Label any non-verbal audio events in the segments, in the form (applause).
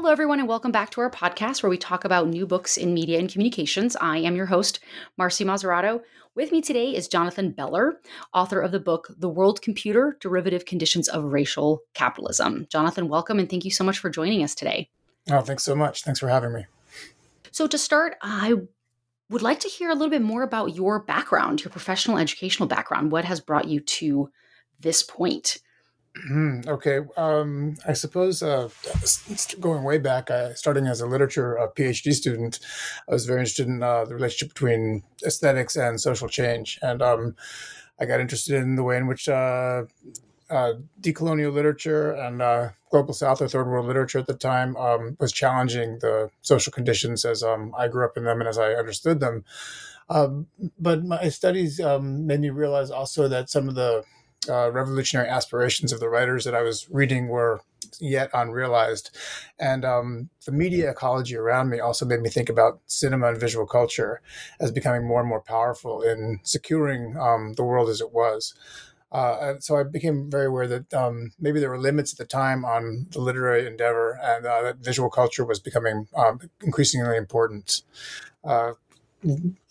Hello, everyone, and welcome back to our podcast where we talk about new books in media and communications. I am your host, Marci Mazzarotto. With me today is Jonathan Beller, author of the book The World Computer Derivative Conditions of Racial Capitalism. Jonathan, welcome, and thank you so much for joining us today. Oh, thanks so much. Thanks for having me. So, to start, I would like to hear a little bit more about your background, your professional educational background. What has brought you to this point? Hmm, okay. Um, I suppose uh, going way back, uh, starting as a literature uh, PhD student, I was very interested in uh, the relationship between aesthetics and social change. And um, I got interested in the way in which uh, uh, decolonial literature and global South or third world literature at the time um, was challenging the social conditions as um, I grew up in them and as I understood them. Um, but my studies um, made me realize also that some of the uh, revolutionary aspirations of the writers that I was reading were yet unrealized. And um, the media ecology around me also made me think about cinema and visual culture as becoming more and more powerful in securing um, the world as it was. Uh, so I became very aware that um, maybe there were limits at the time on the literary endeavor, and uh, that visual culture was becoming um, increasingly important. Uh,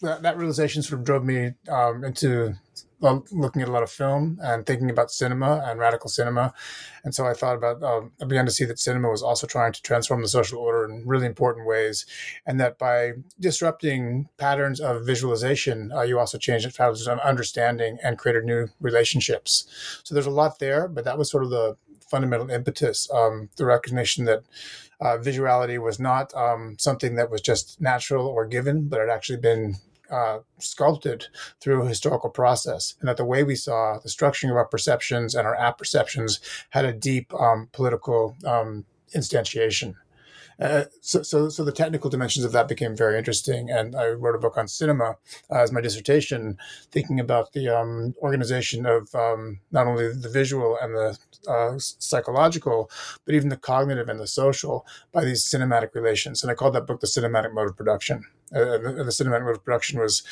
that, that, realization sort of drove me um, into looking at a lot of film and thinking about cinema and radical cinema. And so I thought about, um, I began to see that cinema was also trying to transform the social order in really important ways. And that by disrupting patterns of visualization, uh, you also changed patterns of understanding and created new relationships. So there's a lot there, but that was sort of the fundamental impetus, um, the recognition that uh, visuality was not um, something that was just natural or given, but had actually been uh, sculpted through a historical process, and that the way we saw the structuring of our perceptions and our apperceptions had a deep um, political um, instantiation. Uh, so, so, so the technical dimensions of that became very interesting, and I wrote a book on cinema uh, as my dissertation, thinking about the um, organization of um, not only the visual and the uh, psychological, but even the cognitive and the social by these cinematic relations. And I called that book the cinematic mode of production. Uh, the, the, cinematic mode of production was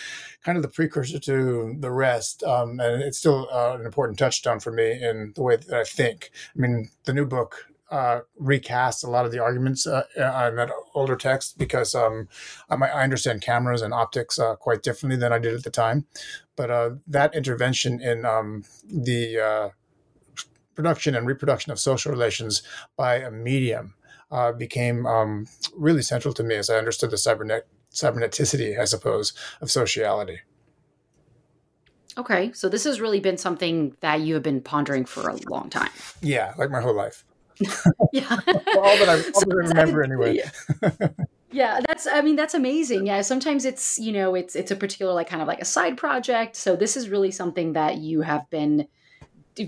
kind of the precursor to the rest, um, and it's still uh, an important touchstone for me in the way that I think. I mean, the new book uh, recast a lot of the arguments uh, uh, in that older text because um, I, I, understand cameras and optics uh, quite differently than I did at the time. But uh, that intervention in um, the uh, production and reproduction of social relations by a medium became um, really central to me as I understood the cybernet cyberneticity, I suppose, of sociality. Okay, so this has really been something that you have been pondering for a long time. Yeah, like my whole life. (laughs) yeah. all that I, all that I remember anyway. Yeah. (laughs) yeah that's i mean that's amazing yeah sometimes it's you know it's it's a particular like kind of like a side project so this is really something that you have been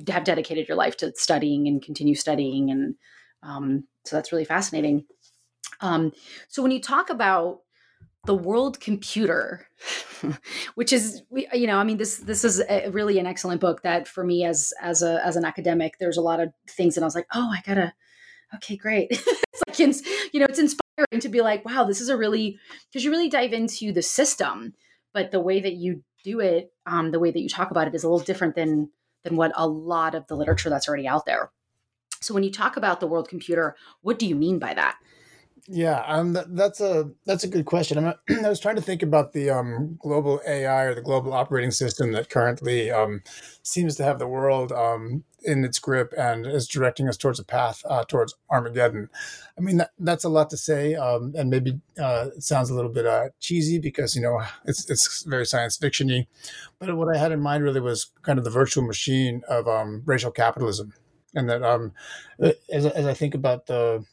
have dedicated your life to studying and continue studying and um, so that's really fascinating um, so when you talk about the world computer (laughs) which is you know i mean this this is a, really an excellent book that for me as as a as an academic there's a lot of things that i was like oh i gotta okay great (laughs) it's like you know it's inspiring to be like, wow, this is a really because you really dive into the system, but the way that you do it, um, the way that you talk about it is a little different than than what a lot of the literature that's already out there. So when you talk about the world computer, what do you mean by that? Yeah, um, that, that's a that's a good question. (clears throat) I was trying to think about the um, global AI or the global operating system that currently um, seems to have the world um, in its grip and is directing us towards a path uh, towards Armageddon. I mean, that, that's a lot to say, um, and maybe uh, it sounds a little bit uh, cheesy because you know it's it's very science fictiony. But what I had in mind really was kind of the virtual machine of um, racial capitalism, and that as as I think about the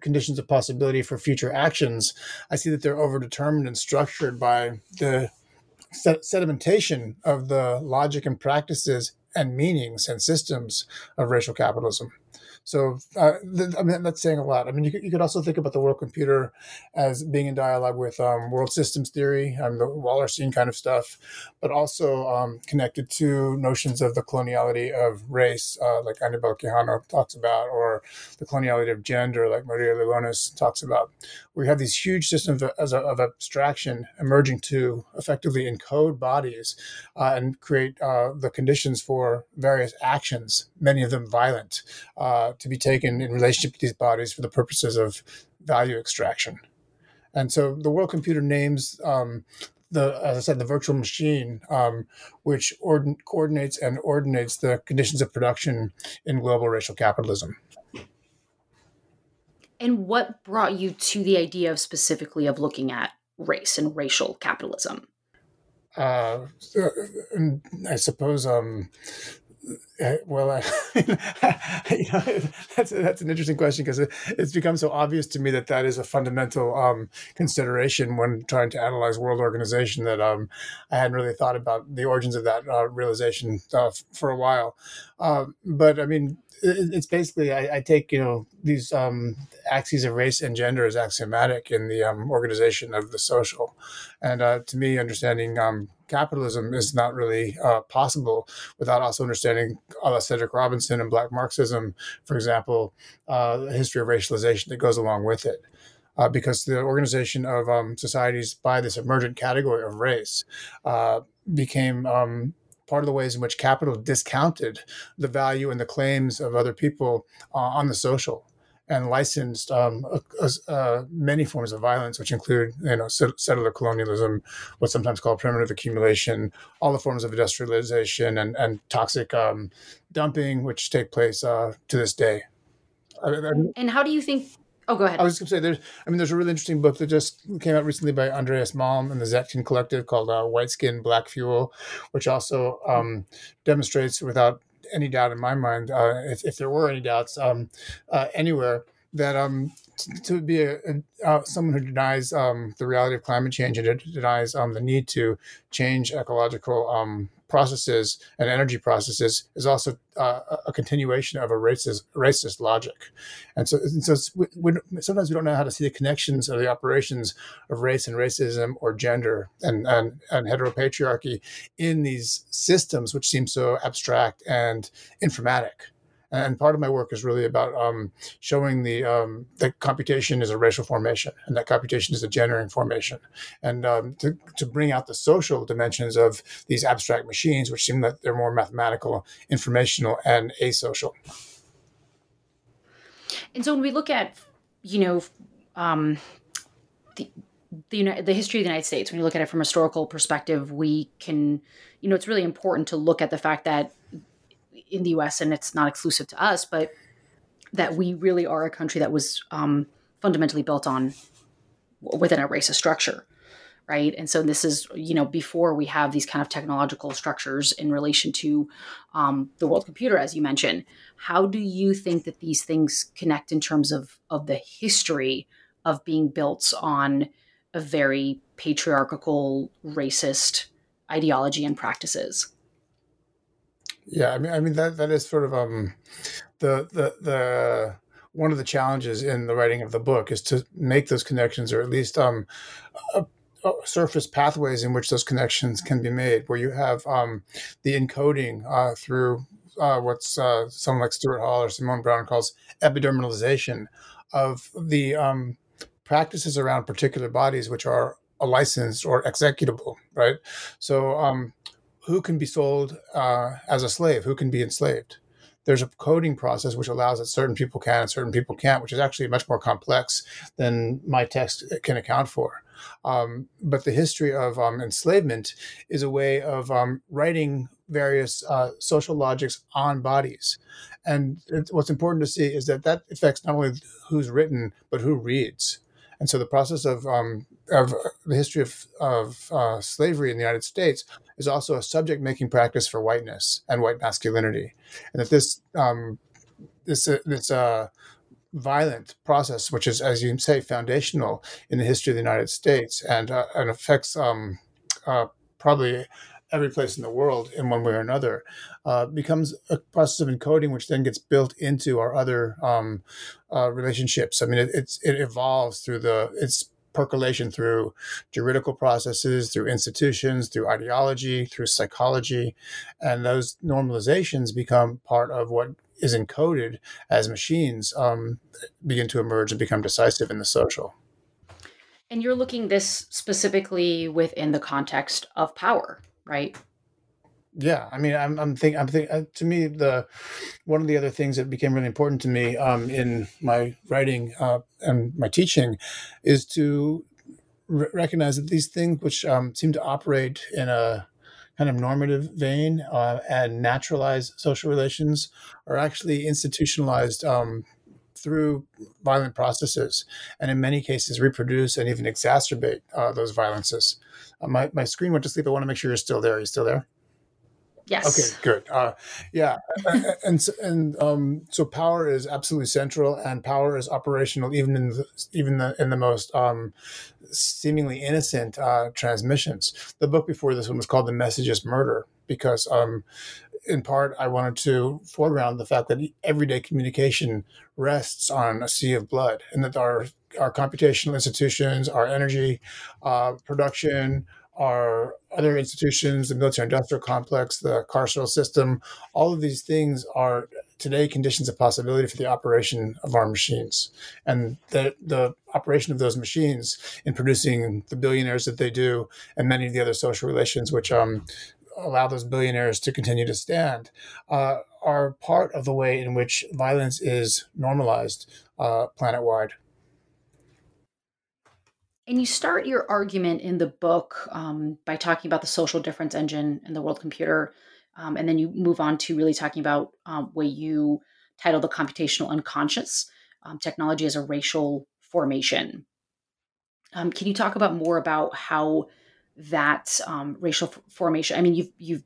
conditions of possibility for future actions, I see that they're overdetermined and structured by the sedimentation of the logic and practices and meanings and systems of racial capitalism. So uh, th- I mean, that's saying a lot. I mean, you could, you could also think about the world computer as being in dialogue with um, world systems theory and the Wallerstein kind of stuff, but also um, connected to notions of the coloniality of race, uh, like Anibal Quijano talks about, or the coloniality of gender, like Maria Lugones talks about. We have these huge systems of, of abstraction emerging to effectively encode bodies uh, and create uh, the conditions for various actions, many of them violent uh, to be taken in relationship to these bodies for the purposes of value extraction. And so the world computer names um, the, as I said, the virtual machine, um, which coordinates and ordinates the conditions of production in global racial capitalism. And what brought you to the idea of specifically of looking at race and racial capitalism? Uh, I suppose um, uh, well, (laughs) (laughs) you know, that's that's an interesting question because it, it's become so obvious to me that that is a fundamental um, consideration when trying to analyze world organization. That um, I hadn't really thought about the origins of that uh, realization uh, for a while. Uh, but I mean, it's basically I, I, take you know these um, axes of race and gender as axiomatic in the um, organization of the social, and uh, to me, understanding um, capitalism is not really uh, possible without also understanding uh, Cedric Robinson and Black Marxism, for example, uh, the history of racialization that goes along with it. Uh, because the organization of um, societies by this emergent category of race uh, became um, part of the ways in which capital discounted the value and the claims of other people uh, on the social and licensed um, uh, many forms of violence, which include, you know, settler colonialism, what's sometimes called primitive accumulation, all the forms of industrialization and, and toxic um, dumping, which take place uh, to this day. and how do you think? Oh, go ahead. I was going to say there's. I mean, there's a really interesting book that just came out recently by Andreas Malm and the Zetkin Collective called uh, "White Skin, Black Fuel," which also um, demonstrates without any doubt in my mind, uh, if, if, there were any doubts um, uh, anywhere, that um, t- to be a, a uh, someone who denies um, the reality of climate change and denies um, the need to change ecological um, processes and energy processes is also uh, a continuation of a racist racist logic, and so and so we, we, sometimes we don't know how to see the connections or the operations of race and racism or gender and and, and heteropatriarchy in these systems which seem so abstract and informatic and part of my work is really about um, showing the um, that computation is a racial formation and that computation is a gendering formation. And um, to, to bring out the social dimensions of these abstract machines which seem that they're more mathematical informational and asocial. And so when we look at you know um, the the, the history of the United States, when you look at it from a historical perspective, we can, you know, it's really important to look at the fact that in the US, and it's not exclusive to us, but that we really are a country that was um, fundamentally built on within a racist structure right? And so this is you know before we have these kind of technological structures in relation to um, the world computer as you mentioned how do you think that these things connect in terms of of the history of being built on a very patriarchal racist ideology and practices yeah, I mean, I mean that that is sort of um, the the the one of the challenges in the writing of the book is to make those connections, or at least um, a, a surface pathways in which those connections can be made, where you have um, the encoding uh, through uh, what's uh, someone like Stuart Hall or Simone Browne calls epidermalization of the um, practices around particular bodies which are a licensed or executable, right? So, um, who can be sold uh, as a slave? Who can be enslaved? There's a coding process which allows that certain people can and certain people can't, which is actually much more complex than my text can account for. Um, but the history of um, enslavement is a way of um, writing various uh, social logics on bodies. And what's important to see is that that affects not only who's written, but who reads. And so the process of, um, of the history of, of uh, slavery in the United States is also a subject making practice for whiteness and white masculinity. And that this, um, this, uh, this uh, violent process, which is, as you say, foundational in the history of the United States and, uh, and affects um, uh, probably every place in the world in one way or another, uh, becomes a process of encoding, which then gets built into our other um, uh, relationships. I mean, it, it's it evolves through the its percolation through juridical processes, through institutions, through ideology, through psychology, and those normalizations become part of what is encoded as machines um, begin to emerge and become decisive in the social. And you're looking this specifically within the context of power, right? Yeah, I mean, I'm, I'm thinking, I'm thinking. Uh, to me, the one of the other things that became really important to me um, in my writing uh, and my teaching is to r- recognize that these things, which um, seem to operate in a kind of normative vein uh, and naturalize social relations, are actually institutionalized um, through violent processes, and in many cases reproduce and even exacerbate uh, those violences. Uh, my my screen went to sleep. I want to make sure you're still there. Are you still there? Yes. Okay, good. Uh, yeah, and and um, so power is absolutely central, and power is operational even in the, even the, in the most um, seemingly innocent uh, transmissions. The book before this one was called "The Message Is Murder" because, um, in part, I wanted to foreground the fact that everyday communication rests on a sea of blood, and that our our computational institutions, our energy uh, production, our other institutions, the military industrial complex, the carceral system, all of these things are today conditions of possibility for the operation of our machines. And the, the operation of those machines in producing the billionaires that they do and many of the other social relations which um, allow those billionaires to continue to stand uh, are part of the way in which violence is normalized uh, planet wide. And you start your argument in the book um, by talking about the social difference engine and the world computer. Um, and then you move on to really talking about um, you title the computational unconscious um, technology as a racial formation. Um, can you talk about more about how that um, racial f- formation? I mean, you've you've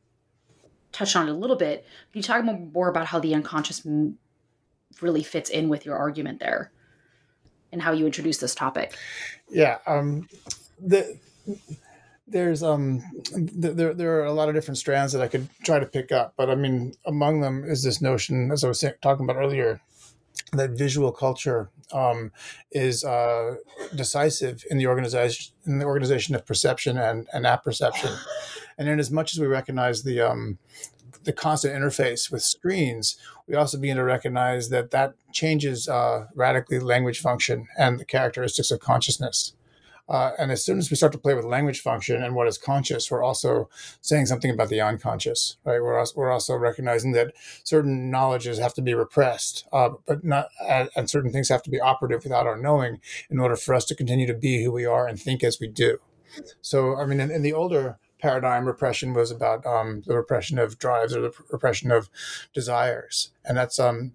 touched on it a little bit. Can you talk more about how the unconscious m- really fits in with your argument there? And how you introduce this topic. Yeah, um, the, there's um, there there are a lot of different strands that I could try to pick up, but I mean, among them is this notion, as I was talking about earlier, that visual culture um, is uh, decisive in the organization in the organization of perception and, and apperception. And in as much as we recognize the um, the constant interface with screens, we also begin to recognize that that changes uh, radically language function and the characteristics of consciousness. Uh, and as soon as we start to play with language function and what is conscious, we're also saying something about the unconscious, right? We're also, we're also recognizing that certain knowledges have to be repressed, uh, but not, and certain things have to be operative without our knowing in order for us to continue to be who we are and think as we do. So, I mean, in, in the older paradigm repression was about um, the repression of drives or the repression of desires, and that's um,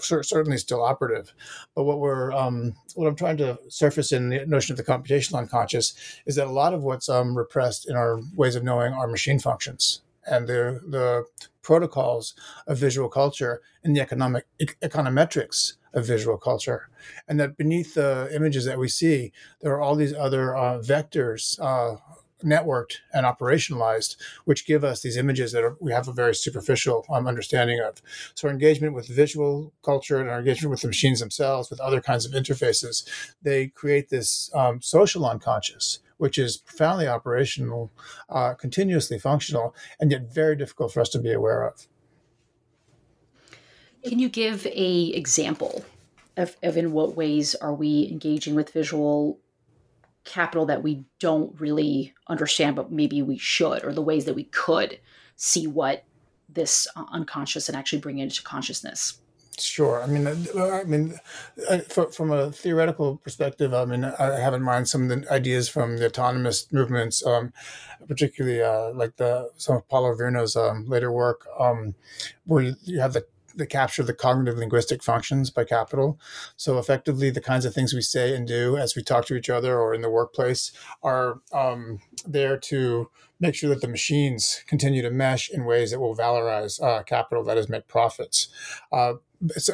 certainly still operative. But what we're um, what I'm trying to surface in the notion of the computational unconscious is that a lot of what's um, repressed in our ways of knowing are machine functions and the the protocols of visual culture and the economic econometrics of visual culture, and that beneath the images that we see, there are all these other uh, vectors uh, networked and operationalized, which give us these images that are, we have a very superficial um, understanding of. So our engagement with visual culture and our engagement with the machines themselves, with other kinds of interfaces, they create this um, social unconscious, which is profoundly operational, uh, continuously functional, and yet very difficult for us to be aware of. Can you give a example of, of in what ways are we engaging with visual capital that we don't really understand, but maybe we should, or the ways that we could see what this uh, unconscious and actually bring it into consciousness. Sure. I mean, uh, I mean, uh, from a theoretical perspective, I mean, I have in mind some of the ideas from the autonomous movements, um, particularly uh, like the some of Paolo Virno's um, later work, um, where you have the the capture of the cognitive linguistic functions by capital. So effectively, the kinds of things we say and do as we talk to each other or in the workplace are um, there to make sure that the machines continue to mesh in ways that will valorize uh, capital, that is, make profits. Uh,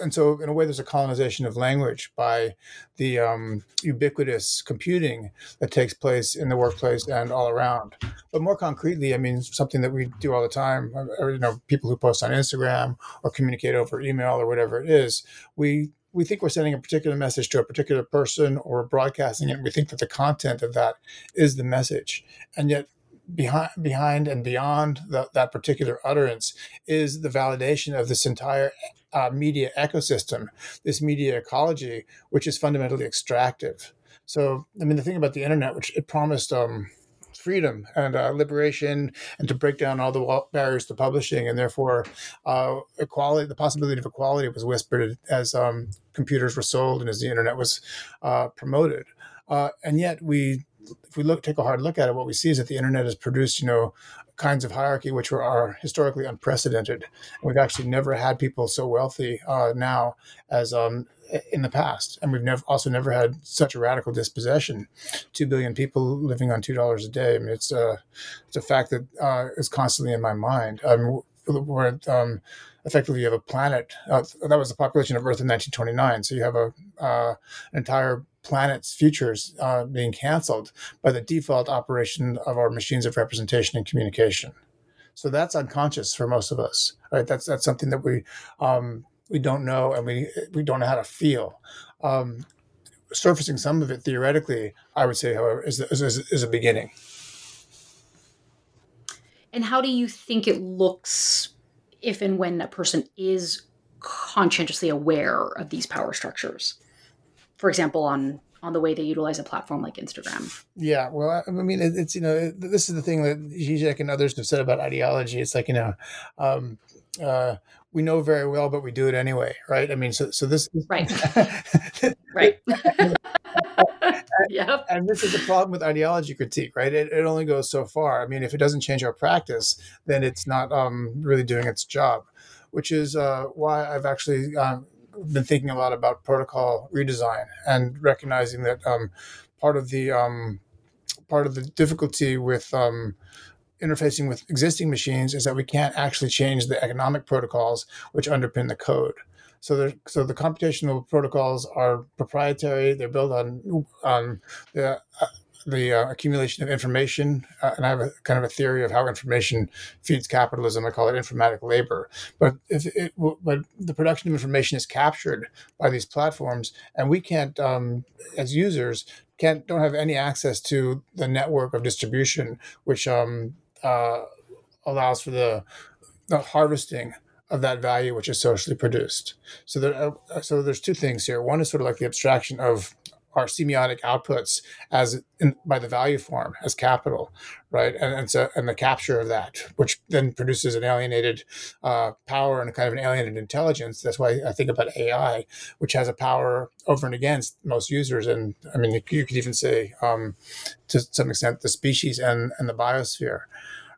and so in a way there's a colonization of language by the um, ubiquitous computing that takes place in the workplace and all around. But more concretely i mean something that we do all the time or, you know people who post on instagram or communicate over email or whatever it is we we think we're sending a particular message to a particular person or broadcasting it and we think that the content of that is the message. And yet behind behind and beyond the, that particular utterance is the validation of this entire uh, media ecosystem, this media ecology, which is fundamentally extractive. So, I mean, the thing about the internet, which it promised um, freedom and uh, liberation, and to break down all the barriers to publishing, and therefore uh, equality, the possibility of equality was whispered as um, computers were sold and as the internet was uh, promoted. Uh, and yet, we, if we look, take a hard look at it, what we see is that the internet has produced, you know, kinds of hierarchy which were, are historically unprecedented. We've actually never had people so wealthy uh, now as um, in the past, and we've never also never had such a radical dispossession. Two billion people living on two dollars a day. I mean, it's a it's a fact that uh, is constantly in my mind. Um, we're um, effectively you have a planet uh, that was the population of Earth in 1929. So you have a uh, an entire planet's futures uh, being canceled by the default operation of our machines of representation and communication. So that's unconscious for most of us, right? That's that's something that we um, we don't know and we we don't know how to feel. Um, surfacing some of it theoretically, I would say, however, is, is, is a beginning. And how do you think it looks if and when a person is conscientiously aware of these power structures? for example, on on the way they utilize a platform like Instagram. Yeah, well, I mean, it's you know, this is the thing that Zizek and others have said about ideology. It's like you know, um, uh, we know very well, but we do it anyway, right? I mean, so so this right, (laughs) right. (laughs) (laughs) (laughs) yep. And this is the problem with ideology critique, right? It, it only goes so far. I mean, if it doesn't change our practice, then it's not um, really doing its job, which is uh, why I've actually um, been thinking a lot about protocol redesign and recognizing that um, part of the um, part of the difficulty with um, interfacing with existing machines is that we can't actually change the economic protocols which underpin the code. So, so the computational protocols are proprietary. They're built on on the uh, the uh, accumulation of information, uh, and I have a kind of a theory of how information feeds capitalism. I call it informatic labor. But if it, but the production of information is captured by these platforms, and we can't, um, as users, can't don't have any access to the network of distribution, which um, uh, allows for the, the harvesting of that value which is socially produced. So there, uh, so there's two things here. One is sort of like the abstraction of our semiotic outputs as in, by the value form as capital, right? And, and so and the capture of that, which then produces an alienated uh, power and a kind of an alienated intelligence. That's why I think about AI, which has a power over and against most users, and I mean you could even say um, to some extent the species and and the biosphere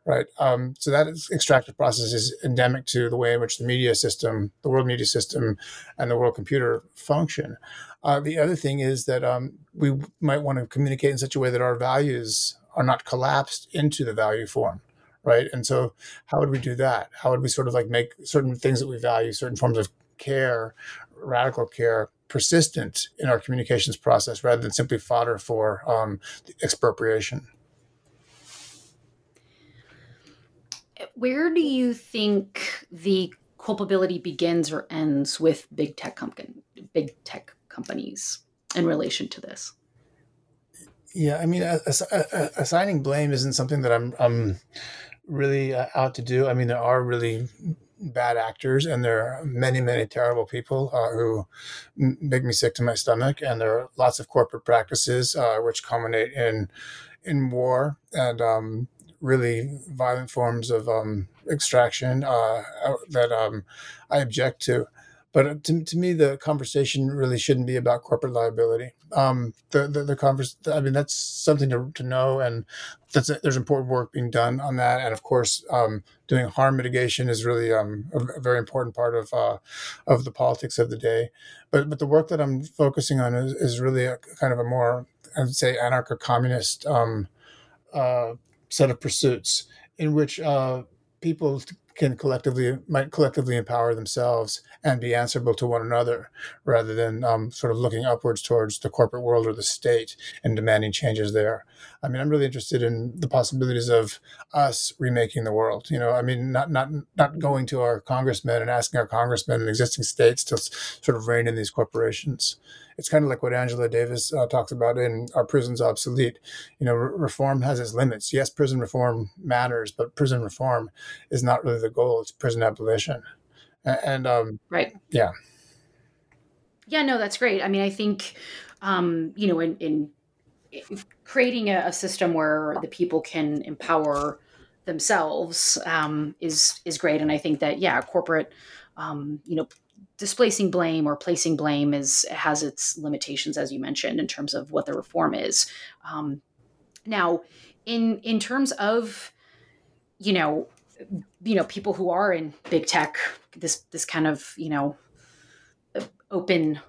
right? Um, so that extractive process is endemic to the way in which the media system, the world media system, and the world computer function. Uh, the other thing is that um, we might want to communicate in such a way that our values are not collapsed into the value form, right? And so, how would we do that? How would we sort of like make certain things that we value, certain forms of care, radical care, persistent in our communications process rather than simply fodder for um, expropriation? Where do you think the culpability begins or ends with big tech company, big tech companies in relation to this? Yeah, I mean, assigning blame isn't something that I'm I'm really uh, out to do. I mean, there are really bad actors, and there are many, many terrible people uh, who make me sick to my stomach. And there are lots of corporate practices uh, which culminate in in war and um, really violent forms of um, extraction uh, that um, I object to. But uh, to, to me, the conversation really shouldn't be about corporate liability. Um, the the, the converse, I mean, that's something to, to know, and that's there's important work being done on that. And of course, um, doing harm mitigation is really um, a, a, very important part of uh, of the politics of the day. But but the work that I'm focusing on is, is really a kind of a more, I'd say, anarcho-communist um, uh, set of pursuits in which uh, people can collectively might collectively empower themselves and be answerable to one another rather than um, sort of looking upwards towards the corporate world or the state and demanding changes there. I mean, I'm really interested in the possibilities of us remaking the world. You know, I mean, not not not going to our congressmen and asking our congressmen in existing states to sort of rein in these corporations it's kind of like what Angela Davis uh, talks about in Are Prisons Obsolete. You know, re- reform has its limits. Yes, prison reform matters, but prison reform is not really the goal. It's prison abolition. And, and um, right. Yeah. Yeah, no, that's great. I mean, I think, um, you know, in, in, in creating a, a, system where the people can empower themselves um, is is great. And I think that, yeah, corporate, um, you know, displacing blame or placing blame is has its limitations, as you mentioned, in terms of what the reform is. Um, now, in in terms of you know you know people who are in big tech, this this kind of you know open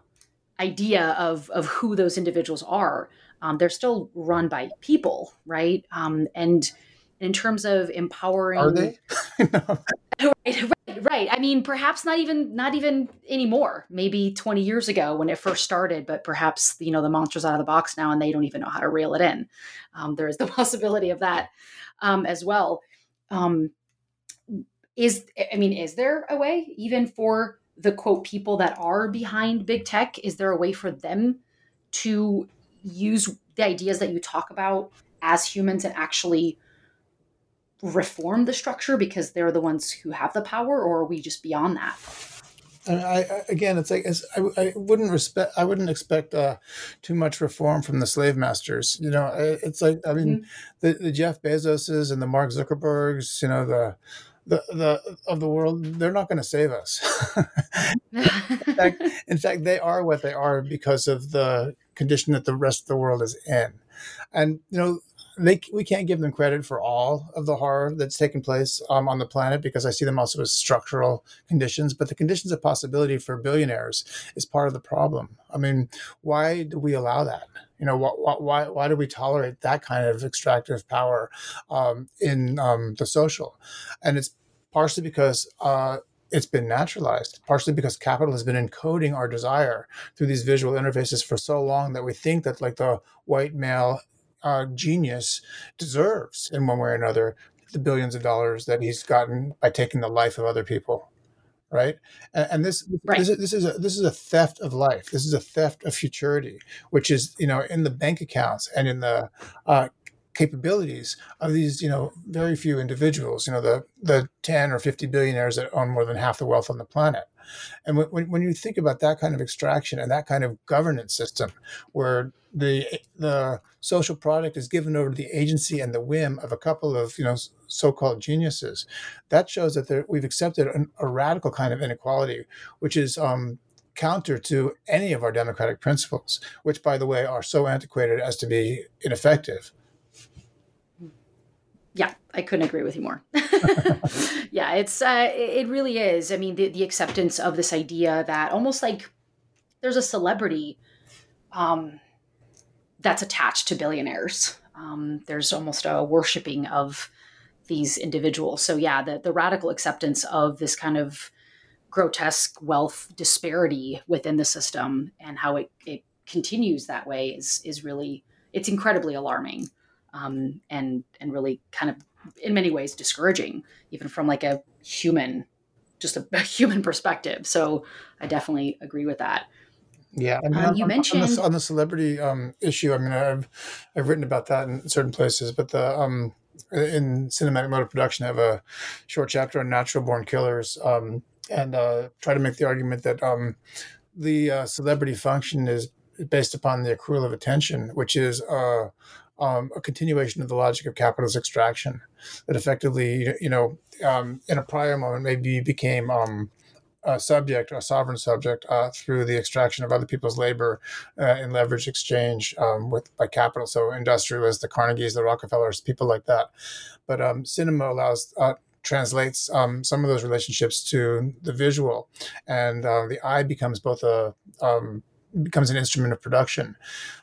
idea of of who those individuals are. Um, they're still run by people, right? Um, and in terms of empowering, are they? (laughs) (laughs) right, right i mean perhaps not even not even anymore maybe 20 years ago when it first started but perhaps you know the monster's out of the box now and they don't even know how to reel it in. Um, there is the (laughs) possibility of that um, as well. Um, is i mean is there a way even for the quote people that are behind big tech is there a way for them to use the ideas that you talk about as humans and actually reform the structure because they're the ones who have the power, or are we just beyond that? I, I, again, it's like it's, I, I wouldn't respect. I wouldn't expect uh, too much reform from the slave masters. You know, it's like I mean, mm-hmm. the, the Jeff Bezoses and the Mark Zuckerbergs. You know, the the the of the world. They're not going to save us. (laughs) in, fact, in fact, they are what they are because of the condition that the rest of the world is in. And you know, they we can't give them credit for all of the horror that's taken place um, on the planet because I see them also as structural conditions. But the conditions of possibility for billionaires is part of the problem. I mean, why do we allow that? You know, why why, why do we tolerate that kind of extractive power um, in um, the social? And it's partially because. Uh, it's been naturalized, partially because capital has been encoding our desire through these visual interfaces for so long that we think that like the white male uh, genius deserves in one way or another the billions of dollars that he's gotten by taking the life of other people right? And, and this right. this, is, this is a this is a theft of life. This is a theft of futurity which is you know in the bank accounts and in the uh, capabilities of these you know very few individuals you know the the 10 or 50 billionaires that own more than half the wealth on the planet and when, when you think about that kind of extraction and that kind of governance system, where the the social product is given over to the agency and the whim of a couple of you know so-called geniuses, that shows that there, we've accepted an, a radical kind of inequality, which is um, counter to any of our democratic principles, which, by the way, are so antiquated as to be ineffective yeah, I couldn't agree with you more. (laughs) yeah, it's uh, it really is. I mean, the the acceptance of this idea that almost like there's a celebrity um, that's attached to billionaires. Um, there's almost a worshiping of these individuals. So yeah, the the radical acceptance of this kind of grotesque wealth disparity within the system and how it, it continues that way is is really it's incredibly alarming um, and and really kind of in many ways discouraging, even from like a human, just a, (laughs) a human perspective. So I definitely agree with that. Yeah, I mean, um, you on, mentioned on the, on the celebrity um, issue. I mean, I've I've written about that in certain places, but the um, in cinematic mode of production, I have a short chapter on natural born killers, um, and uh, try to make the argument that um, the uh, celebrity function is based upon the accrual of attention, which is uh, um, a continuation of the logic of capitalist extraction. That effectively, you know, um, in a prior moment, maybe became um, a subject, a sovereign subject, uh, through the extraction of other people's labor uh, in leverage exchange um, with by capital. So industrialists, the Carnegies, the Rockefellers, people like that. But um, cinema allows uh, translates um, some of those relationships to the visual, and uh, the eye becomes both a um, becomes an instrument of production,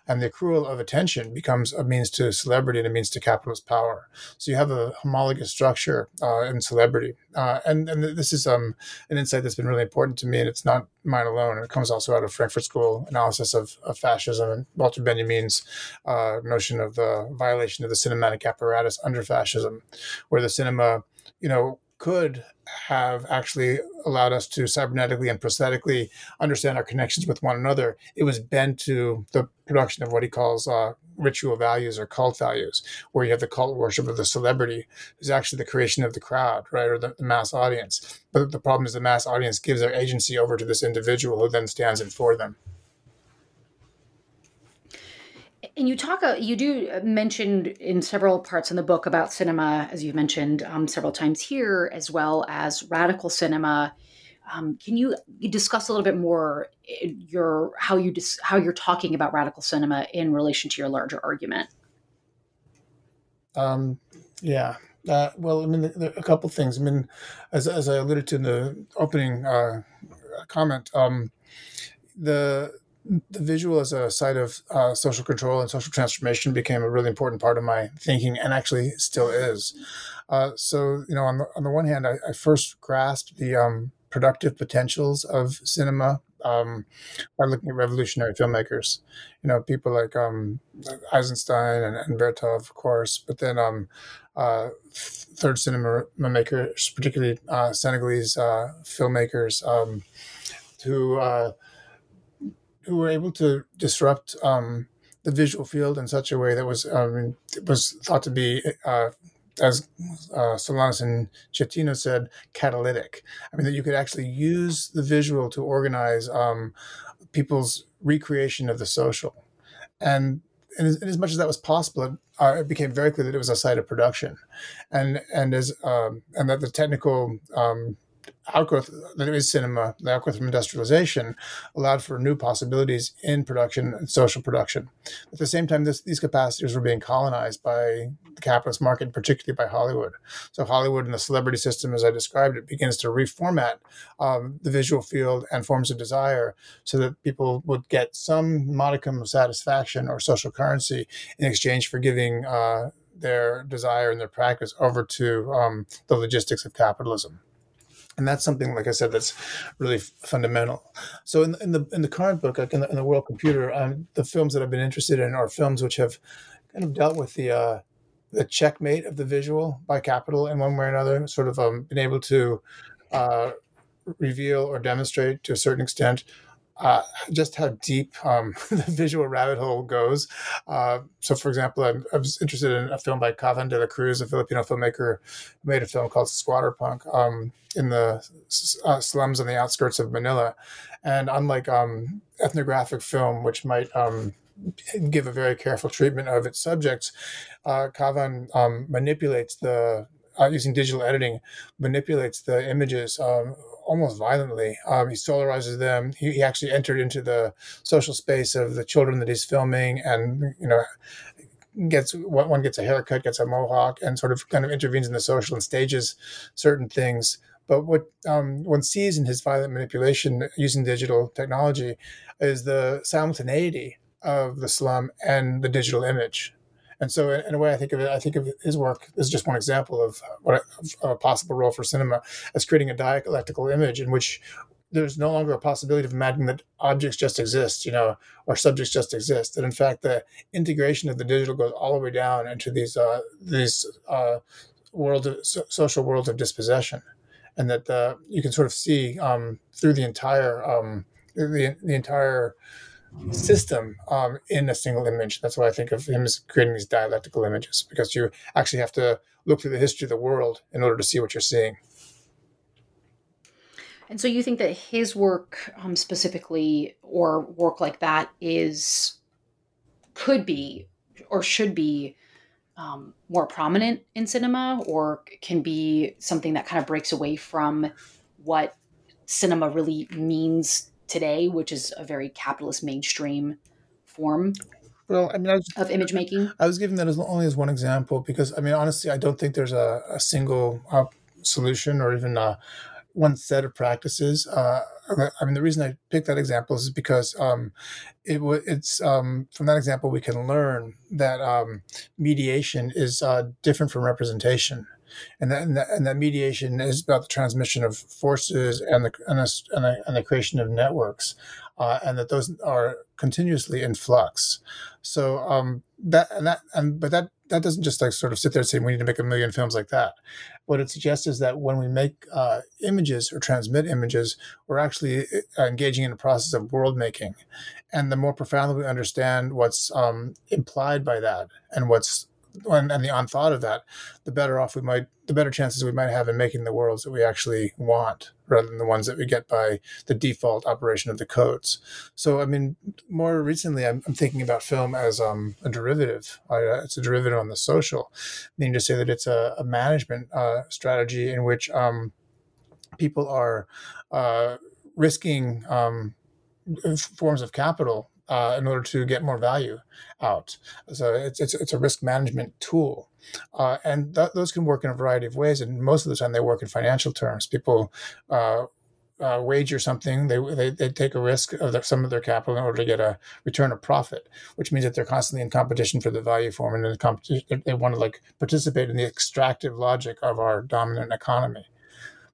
and the accrual of attention becomes a means to celebrity and a means to capitalist power. So you have a homologous structure uh, in celebrity, uh, and and this is um, an insight that's been really important to me, and it's not mine alone. It comes also out of Frankfurt School analysis of, of fascism and Walter Benjamin's uh, notion of the violation of the cinematic apparatus under fascism, where the cinema, you know, could have actually allowed us to cybernetically and prosthetically understand our connections with one another. It was bent to the production of what he calls uh, ritual values or cult values, where you have the cult worship of the celebrity, who's actually the creation of the crowd, right, or the, the mass audience. But the problem is the mass audience gives their agency over to this individual who then stands in for them. And you talk, uh, you do mention in several parts in the book about cinema, as you've mentioned um, several times here, as well as radical cinema. Um, can you, discuss a little bit more eh, your how you dis, how you're talking about radical cinema in relation to your larger argument? Um, yeah. Uh, well, I mean, a couple things. I mean, as, as I alluded to in the opening uh, comment, um, the the visual as a site of uh, social control and social transformation became a really important part of my thinking and actually still is. Uh, so, you know, on the, on the one hand, I, I first grasped the um, productive potentials of cinema um, by looking at revolutionary filmmakers. You know, people like um, Eisenstein and, and Vertov, of course, but then um, uh, third cinema makers, particularly uh, Senegalese uh, filmmakers um, who uh, who were able to disrupt um, the visual field in such a way that was um, was thought to be, uh, as uh, Solanas and Getino said, catalytic. I mean, that you could actually use the visual to organize um, people's recreation of the social. And, and, as, and as much as that was possible, it, uh, it, became very clear that it was a site of production, and and as um, and that the technical um, outgrowth that is cinema, the outgrowth from industrialization, allowed for new possibilities in production and social production. At the same time, this, these capacities were being colonized by the capitalist market, particularly by Hollywood. So Hollywood and the celebrity system, as I described it, begins to reformat um, the visual field and forms of desire so that people would get some modicum of satisfaction or social currency in exchange for giving uh, their desire and their practice over to um, the logistics of capitalism and that's something like i said that's really fundamental. So in, in the in the current book like in the, in the world computer um, the films that i've been interested in are films which have kind of dealt with the uh, the checkmate of the visual by capital in one way or another sort of um, been able to uh, reveal or demonstrate to a certain extent uh, just how deep um, (laughs) the visual rabbit hole goes. Uh, so, for example, I, I, was interested in a film by Khavn de la Cruz, a Filipino filmmaker who made a film called Squatter Punk um, in the uh, slums on the outskirts of Manila. And unlike um, ethnographic film, which might um, give a very careful treatment of its subjects, uh, Khavn um, manipulates the uh, using digital editing, manipulates the images um, almost violently. Um, he solarizes them. He, he, actually entered into the social space of the children that he's filming, and you know, gets one gets a haircut, gets a mohawk, and sort of kind of intervenes in the social and stages certain things. But what um, one sees in his violent manipulation using digital technology is the simultaneity of the slum and the digital image. And so, in, a way, I think of it. I think of his work as just one example of what a, a possible role for cinema as creating a dialectical image in which there's no longer a possibility of imagining that objects just exist, you know, or subjects just exist. That in fact, the integration of the digital goes all the way down into these uh, these uh, world of, so, social worlds of dispossession, and that uh, you can sort of see um, through the entire um, the, the entire system um, in a single image. That's why I think of him as creating these dialectical images, because you actually have to look through the history of the world in order to see what you're seeing. And so you think that his work um, specifically, or work like that, is could be or should be um, more prominent in cinema, or can be something that kind of breaks away from what cinema really means today, which is a very capitalist mainstream form well, I mean, I was, of image making. I was giving that as only as one example because I mean, honestly, I don't think there's a, a single uh, solution or even a, one set of practices. Uh, I mean, the reason I picked that example is because um, it it's um, from that example we can learn that um, mediation is uh, different from representation and that, and that, and that mediation is about the transmission of forces and the and, a, and, and the creation of networks, uh, and that those are continuously in flux. So um, that and that and but that that doesn't just like sort of sit there and say we need to make a million films like that. What it suggests is that when we make uh, images or transmit images, we're actually uh, engaging in a process of world making, and the more profoundly we understand what's um, implied by that and what's and, and the unthought of that, the better off we might, the better chances we might have in making the worlds that we actually want, rather than the ones that we get by the default operation of the codes. So, I mean, more recently, I'm, I'm thinking about film as um, a derivative. Uh, it's a derivative on the social, meaning to say that it's a, a management uh, strategy in which um, people are uh, risking um, forms of capital uh, in order to get more value out. So it's it's, it's a risk management tool, uh, and th- those can work in a variety of ways. And most of the time, they work in financial terms. People. Uh, uh, wager something, they, they, they take a risk of their, some of their capital in order to get a return of profit, which means that they're constantly in competition for the value form and in competition, they want to like participate in the extractive logic of our dominant economy.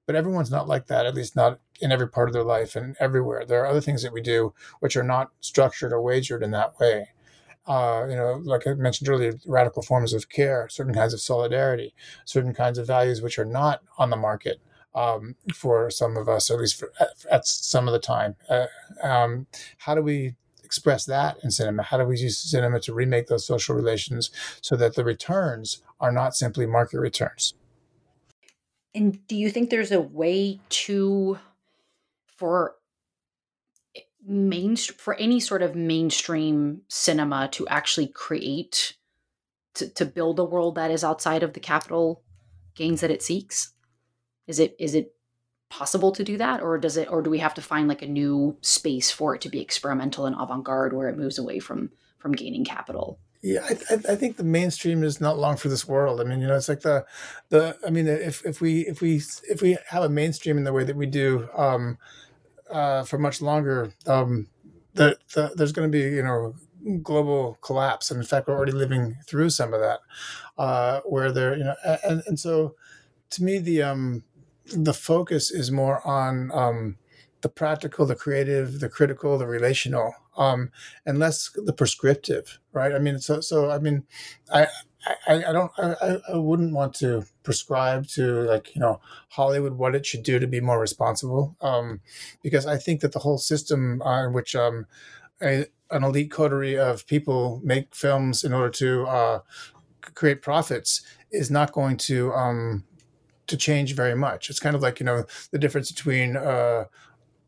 But everyone's not like that, at least not in every part of their life and everywhere. There are other things that we do which are not structured or wagered in that way. Uh, you know, like I mentioned earlier, radical forms of care, certain kinds of solidarity, certain kinds of values which are not on the market um, for some of us, at least for, at, at, some of the time. Uh, um, how do we express that in cinema? How do we use cinema to remake those social relations so that the returns are not simply market returns? And do you think there's a way to for eh, main for any sort of mainstream cinema to actually create to, to build a world that is outside of the capital gains that it seeks? Is it is it possible to do that or does it or do we have to find like a new space for it to be experimental and avant-garde where it moves away from from gaining capital yeah, I, I, think the mainstream is not long for this world. I mean, you know, it's like the, the. I mean, if if we if we if we have a mainstream in the way that we do um, uh, for much longer, um, the, the, there's going to be you know global collapse, and in fact, we're already living through some of that, uh, where there you know, and and so to me the um the focus is more on um the practical, the creative, the critical, the relational, um, and less the prescriptive, right? I mean, so so I mean, I I, I don't I, I wouldn't want to prescribe to like you know Hollywood what it should do to be more responsible, um, because I think that the whole system uh, in which um, a, an elite coterie of people make films in order to uh, create profits is not going to um, to change very much. It's kind of like you know the difference between uh,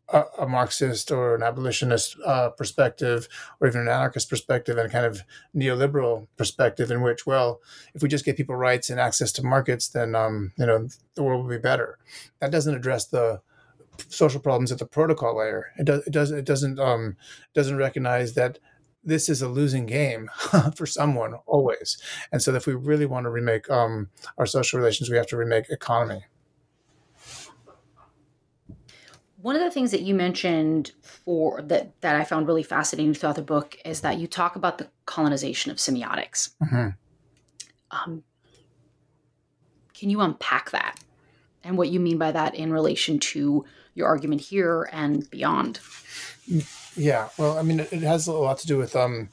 a, a Marxist or an abolitionist uh, perspective, or even an anarchist perspective, and a kind of neoliberal perspective, in which, well, if we just give people rights and access to markets, then um, you know the world will be better. That doesn't address the social problems at the protocol layer. It does. It does. It doesn't. Um, doesn't recognize that this is a losing game (laughs) for someone always. And so, if we really want to remake um, our social relations, we have to remake economy. One of the things that you mentioned for that that I found really fascinating throughout the book is that you talk about the colonization of semiotics. Mm-hmm. Um, can you unpack that and what you mean by that in relation to your argument here and beyond? Yeah, well, I mean, it, has a lot to do with um,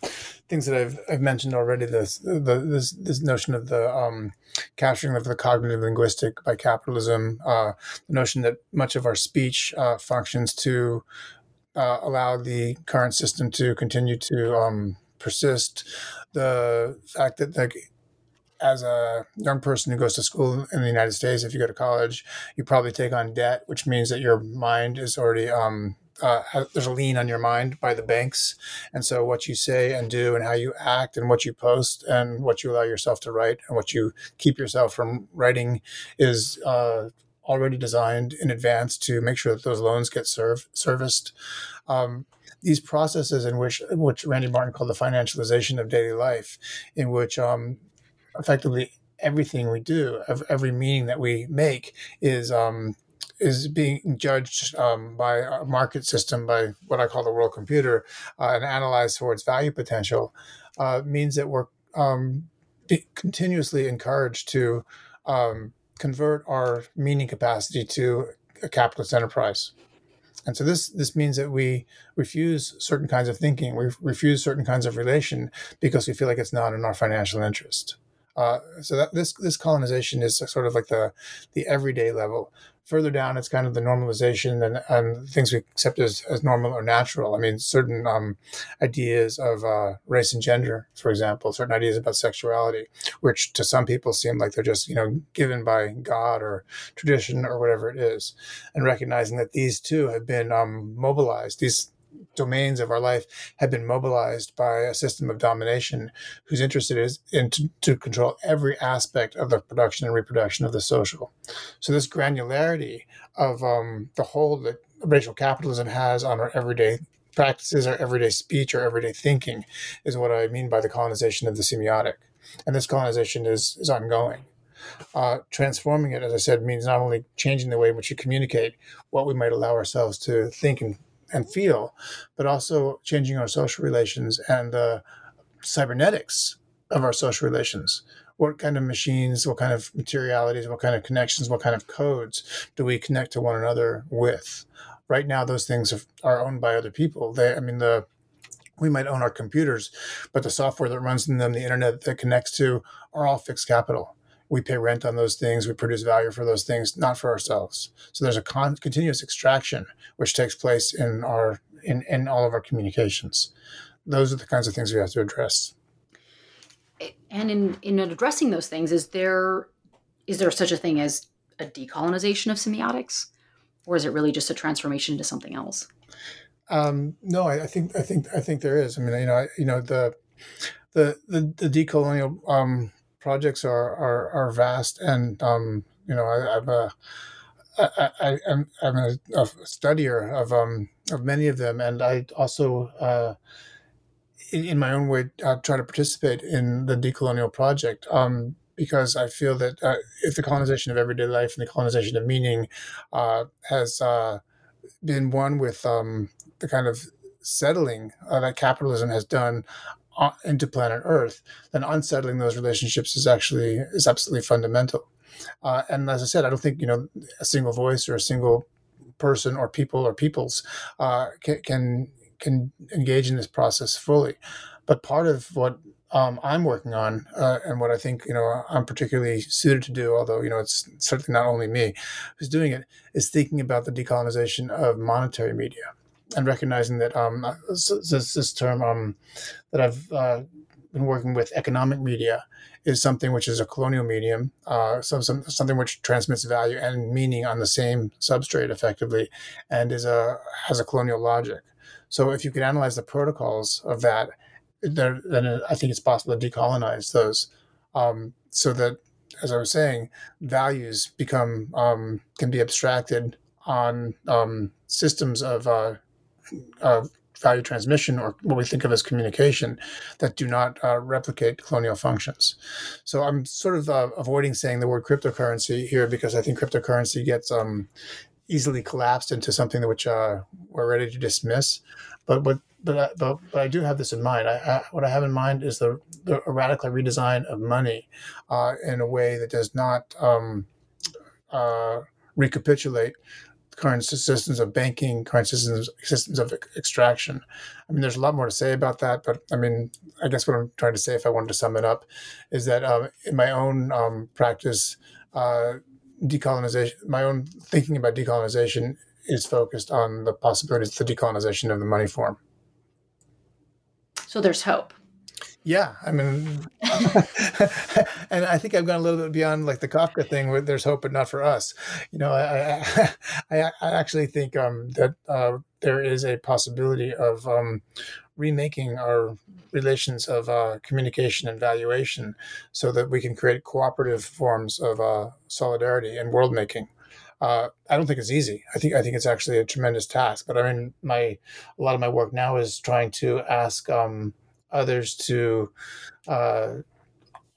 things that I've I've mentioned already. This the this this notion of the um, capturing of the cognitive linguistic by capitalism. Uh, the notion that much of our speech uh, functions to uh, allow the current system to continue to um, persist. The fact that like as a young person who goes to school in the United States, if you go to college, you probably take on debt, which means that your mind is already um, uh, there's a lien on your mind by the banks, and so what you say and do, and how you act, and what you post, and what you allow yourself to write, and what you keep yourself from writing, is uh, already designed in advance to make sure that those loans get served serviced. Um, these processes in which which Randy Martin called the financialization of daily life, in which um, effectively everything we do, every meaning that we make is um, is being judged um, by a market system, by what I call the world computer, uh, and analyzed for its value potential, uh, means that we're um, continuously encouraged to um, convert our meaning capacity to a capitalist enterprise. And so this this means that we refuse certain kinds of thinking, we refuse certain kinds of relation because we feel like it's not in our financial interest. Uh, so that this this colonization is sort of like the the everyday level. Further down, it's kind of the normalization and, and things we accept as, as normal or natural. I mean, certain um, ideas of uh, race and gender, for example, certain ideas about sexuality, which to some people seem like they're just you know given by God or tradition or whatever it is, and recognizing that these too have been um, mobilized. These domains of our life have been mobilized by a system of domination whose interest it is in to, to, control every aspect of the production and reproduction of the social. So this granularity of um, the hold that racial capitalism has on our everyday practices, our everyday speech, our everyday thinking is what I mean by the colonization of the semiotic. And this colonization is, is ongoing. Uh, transforming it, as I said, means not only changing the way in which you communicate, what we might allow ourselves to think and and feel, but also changing our social relations and the cybernetics of our social relations. What kind of machines, what kind of materialities, what kind of connections, what kind of codes do we connect to one another with? Right now, those things are owned by other people. They, I mean, the we might own our computers, but the software that runs in them, the internet that connects to, are all fixed capital we pay rent on those things, we produce value for those things, not for ourselves. So there's a con- continuous extraction which takes place in our in, in all of our communications. Those are the kinds of things we have to address. And in in addressing those things, is there is there such a thing as a decolonization of semiotics, or is it really just a transformation into something else? Um, no, I, I, think I think I think there is. I mean, you know, I, you know the the the, the decolonial um, projects are are, are vast, and um, you know, I, I'm a I, I, I'm, I'm a, a, studier of um of many of them, and I also uh, in, in my own way uh, try to participate in the decolonial project. Um, because I feel that uh, if the colonization of everyday life and the colonization of meaning uh, has uh, been one with um, the kind of settling uh, that capitalism has done into planet Earth, then unsettling those relationships is actually is absolutely fundamental. Uh, and as I said, I don't think you know a single voice or a single person or people or peoples uh, can, can, can engage in this process fully. But part of what um, I'm working on, uh, and what I think you know I'm particularly suited to do, although you know it's certainly not only me who's doing it, is thinking about the decolonization of monetary media and recognizing that um, this, this term um, that I've uh, been working with, economic media, is something which is a colonial medium, uh, so some, something which transmits value and meaning on the same substrate effectively, and is a has a colonial logic. So if you could analyze the protocols of that, then I think it's possible to decolonize those, um, so that, as I was saying, values become um, can be abstracted on um, systems of uh, uh, value transmission or what we think of as communication that do not uh, replicate colonial functions. So I'm sort of uh, avoiding saying the word cryptocurrency here because I think cryptocurrency gets um, easily collapsed into something which uh, we're ready to dismiss. But what but, uh, but, but I do have this in mind. I, I, what I have in mind is the, the radical redesign of money uh, in a way that does not um, uh, recapitulate current systems of banking, current systems systems of extraction. I mean, there's a lot more to say about that, but I mean, I guess what I'm trying to say, if I wanted to sum it up, is that um, in my own um, practice, uh, decolonization, my own thinking about decolonization is focused on the possibilities of the decolonization of the money form. So there's hope. Yeah, I mean, and I think I've gone a little bit beyond like the Kafka thing, where there's hope, but not for us. You know, I (laughs) I, I actually think um, that uh, there is a possibility of um, remaking our relations of uh, communication and valuation, so that we can create cooperative forms of uh, solidarity and world making. Uh, I don't think it's easy. I think I think it's actually a tremendous task. But I mean, my a lot of my work now is trying to ask. Um, others to uh,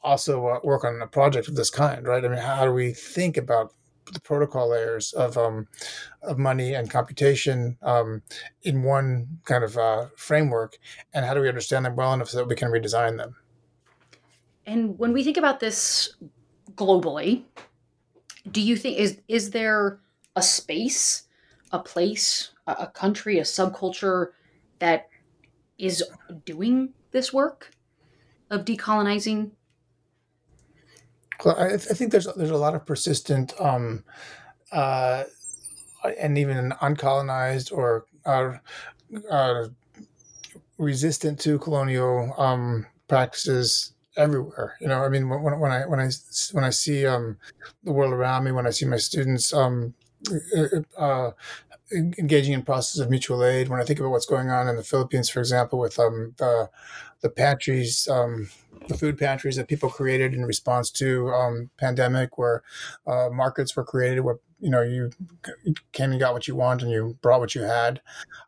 also work on a project of this kind, right? I mean, how do we think about the protocol layers of um, of money and computation um, in one kind of uh, framework, and how do we understand them well enough so that we can redesign them? And when we think about this globally, do you think is is there a space, a place, a, a country, a subculture that is doing this work of decolonizing? Well, I, I think there's there's a lot of persistent um, uh, and even uncolonized or uh, uh, resistant to colonial um, practices everywhere. You know, I mean, when, when I when I when I see um, the world around me, when I see my students um, uh, engaging in process of mutual aid. When I think about what's going on in the Philippines, for example, with um, the the pantries, um, the food pantries that people created in response to um, pandemic, where uh, markets were created, where you know you came and got what you want and you brought what you had.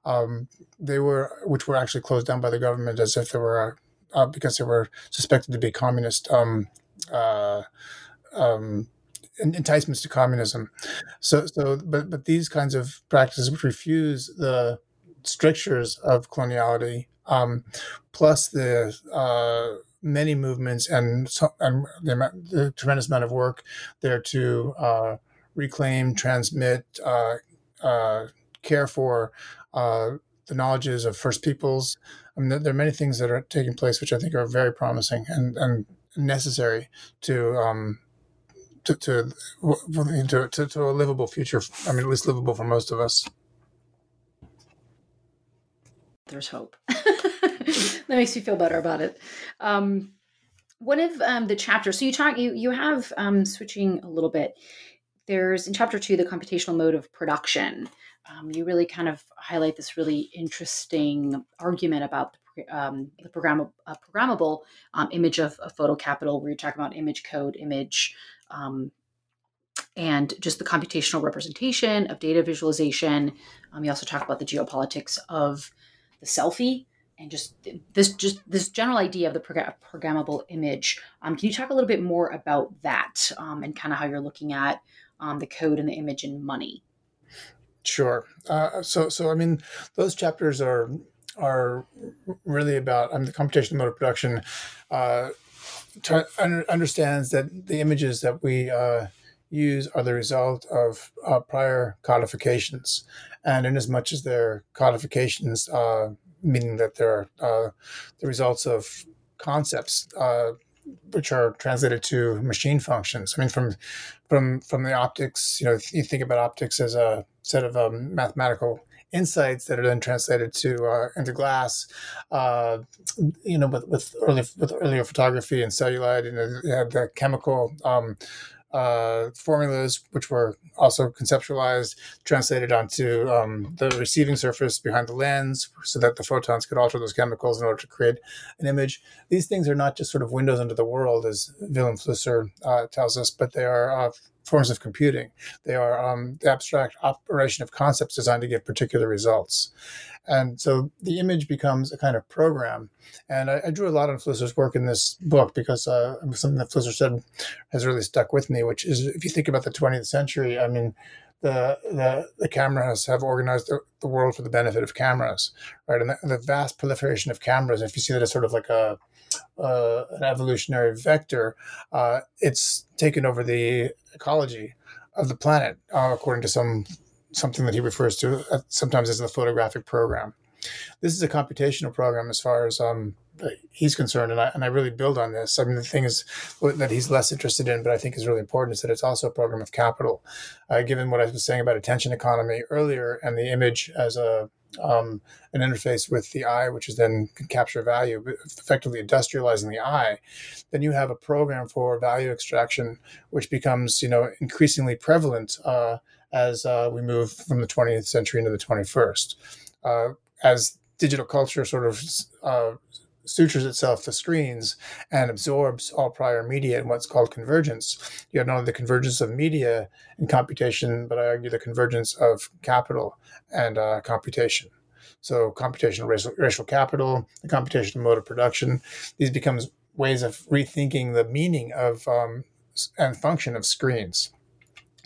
Um, they were, which were actually closed down by the government as if they were uh, because they were suspected to be communist. Um, uh, um, enticements to communism. So, so, but but these kinds of practices which refuse the strictures of coloniality, um, plus the uh, many movements and, and the, the, tremendous amount of work there to uh, reclaim, transmit, uh, uh care for uh, the knowledges of First Peoples. I mean, there are many things that are taking place which I think are very promising and, and necessary to um, to to, to to to a livable future. I mean, at least livable for most of us. There's hope. (laughs) that makes me feel better about it. Um, one of um, the chapters. So you talk. You you have um, switching a little bit. There's in chapter two the computational mode of production. Um, you really kind of highlight this really interesting argument about um, the program, uh, programmable um, image of, of photo capital, where you talk about image code, image um, and just the computational representation of data visualization. Um, you also talk about the geopolitics of the selfie and just this just this general idea of the programmable image. Um, can you talk a little bit more about that um, and kind of how you're looking at um, the code and the image and money? Sure. Uh, so so I mean those chapters are are really about I mean the computational mode of production. Uh, understands that the images that we uh, use are the result of uh, prior codifications, and in as much as they're codifications, uh, meaning that they're uh, the results of concepts uh, which are translated to machine functions. I mean, from from from the optics, you know, you think about optics as a set of um, mathematical insights that are then translated to uh, into glass. Uh, you know, with with early with earlier photography and celluloid, and had the chemical. Um, uh, formulas, which were also conceptualized, translated onto um, the receiving surface behind the lens, so that the photons could alter those chemicals in order to create an image. These things are not just sort of windows into the world, as Vilém Flusser uh, tells us, but they are uh, forms of computing. They are um, the abstract operation of concepts designed to give particular results. And so the image becomes a kind of program. And I, I drew a lot on Flusser's work in this book because uh, something that Flusser said has really stuck with me, which is if you think about the 20th century, I mean, the the, the cameras have organized the, the world for the benefit of cameras, right? And the, the, vast proliferation of cameras, if you see that as sort of like a uh, an evolutionary vector, uh, it's taken over the ecology of the planet, uh, according to some something that he refers to uh, sometimes as the photographic program. This is a computational program as far as um, he's concerned, and I, and I really build on this. I mean, the thing is that he's less interested in, but I think is really important, is that it's also a program of capital. Uh, given what I was saying about attention economy earlier and the image as a um, an interface with the eye, which is then can capture value, effectively industrializing the eye, then you have a program for value extraction, which becomes you know increasingly prevalent uh, as uh, we move from the 20th century into the 21st. Uh, as digital culture sort of uh, sutures itself to screens and absorbs all prior media in what's called convergence. You have not only the convergence of media and computation, but I argue the convergence of capital and uh, computation. So computational racial, racial capital, the computational mode of production, these becomes ways of rethinking the meaning of um, and function of screens.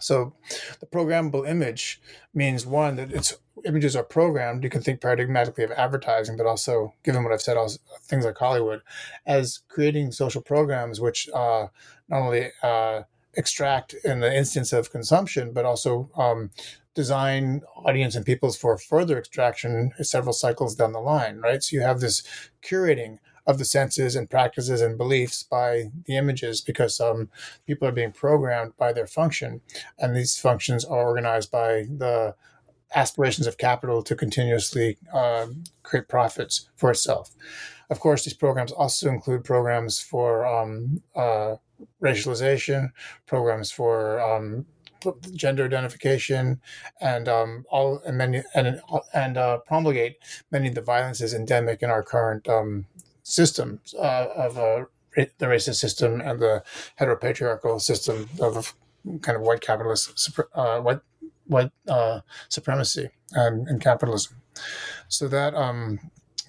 So the programmable image means one that it's images are programmed. You can think paradigmatically of advertising, but also, given what I've said, also things like Hollywood, as creating social programs which uh, not only uh, extract in the instance of consumption, but also um, design audience and peoples for further extraction several cycles down the line, right? So you have this curating of the senses and practices and beliefs by the images because um, people are being programmed by their function. And these functions are organized by the aspirations of capital to continuously uh, create profits for itself. Of course, these programs also include programs for um, uh, racialization, programs for um, gender identification, and um, all and many and and uh, promulgate many of the violences endemic in our current um, system uh, of uh, the racist system and the heteropatriarchal system of kind of white capitalist uh, white white uh, supremacy and, and, capitalism. So that um,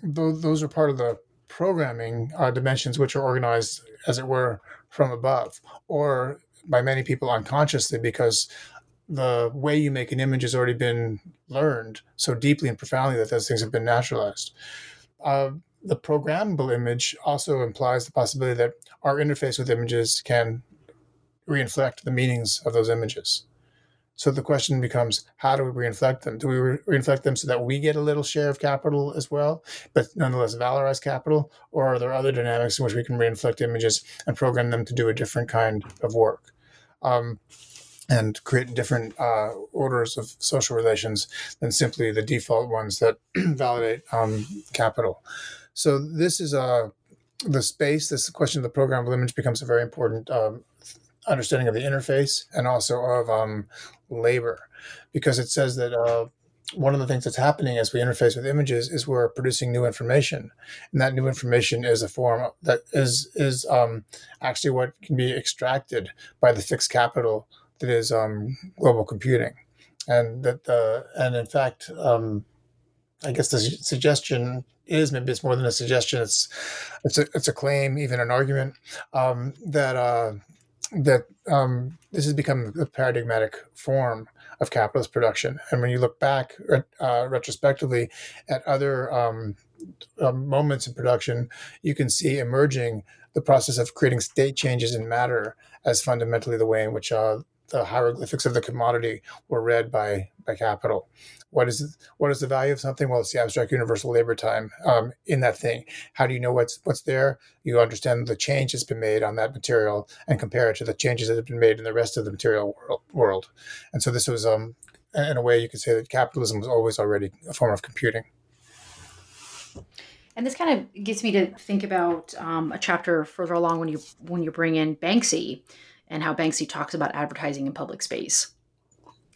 th- those are part of the programming uh, dimensions, which are organized, as it were, from above, or by many people unconsciously, because the way you make an image has already been learned so deeply and profoundly that those things have been naturalized. Uh, the programmable image also implies the possibility that our interface with images can reinflect the meanings of those images. So the question becomes, how do we reinflect them? Do we re- reinflect them so that we get a little share of capital as well, but nonetheless valorize capital? Or are there other dynamics in which we can reinflect images and program them to do a different kind of work? Um, and create different uh, orders of social relations than simply the default ones that (clears throat) validate um, capital. So this is a uh, the space. This question of the programmable image becomes a very important um, understanding of the interface and also of um, labor, because it says that uh, one of the things that's happening as we interface with images is we're producing new information, and that new information is a form that is is um, actually what can be extracted by the fixed capital that is um, global computing, and that the and in fact, um, I guess the suggestion is maybe it's more than a suggestion. It's it's a it's a claim, even an argument um, that uh, that um, this has become the paradigmatic form of capitalist production. And when you look back uh, retrospectively at other um, uh, moments in production, you can see emerging the process of creating state changes in matter as fundamentally the way in which uh, the hieroglyphics of the commodity were read by by capital. What is what is the value of something? Well, it's the abstract universal labor time um, in that thing. How do you know what's what's there? You understand the change that's been made on that material and compare it to the changes that have been made in the rest of the material world. world. And so this was, um, in a way, you could say that capitalism was always already a form of computing. And this kind of gets me to think about um, a chapter further along when you when you bring in Banksy and how Banksy talks about advertising in public space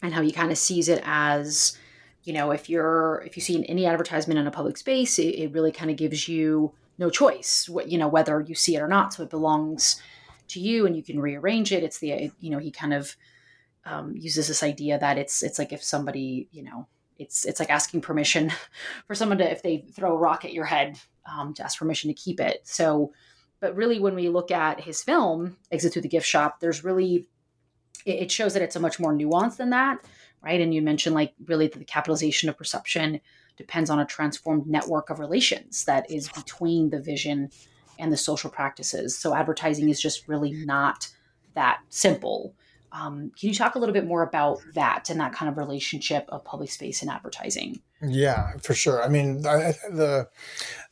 and how he kind of sees it as you know if you're if you see any advertisement in a public space it, it really kind of gives you no choice what you know whether you see it or not. So it belongs to you and you can rearrange it. It's the you know he kind of um, uses this idea that it's it's like if somebody you know it's it's like asking permission (laughs) for someone to if they throw a rock at your head um, to ask permission to keep it. So but really when we look at his film exit through the gift shop there's really it, shows that it's a much more nuanced than that right? And you mentioned like really that the capitalization of perception depends on a transformed network of relations that is between the vision and the social practices. So advertising is just really not that simple. Um, can you talk a little bit more about that and that kind of relationship of public space and advertising? Yeah, for sure. I mean, I, the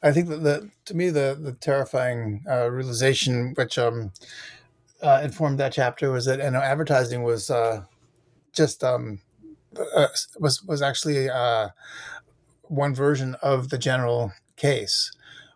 I think that the to me the the terrifying uh, realization which um, uh, informed that chapter was that you know advertising was uh, just um, uh, was was actually uh, one version of the general case,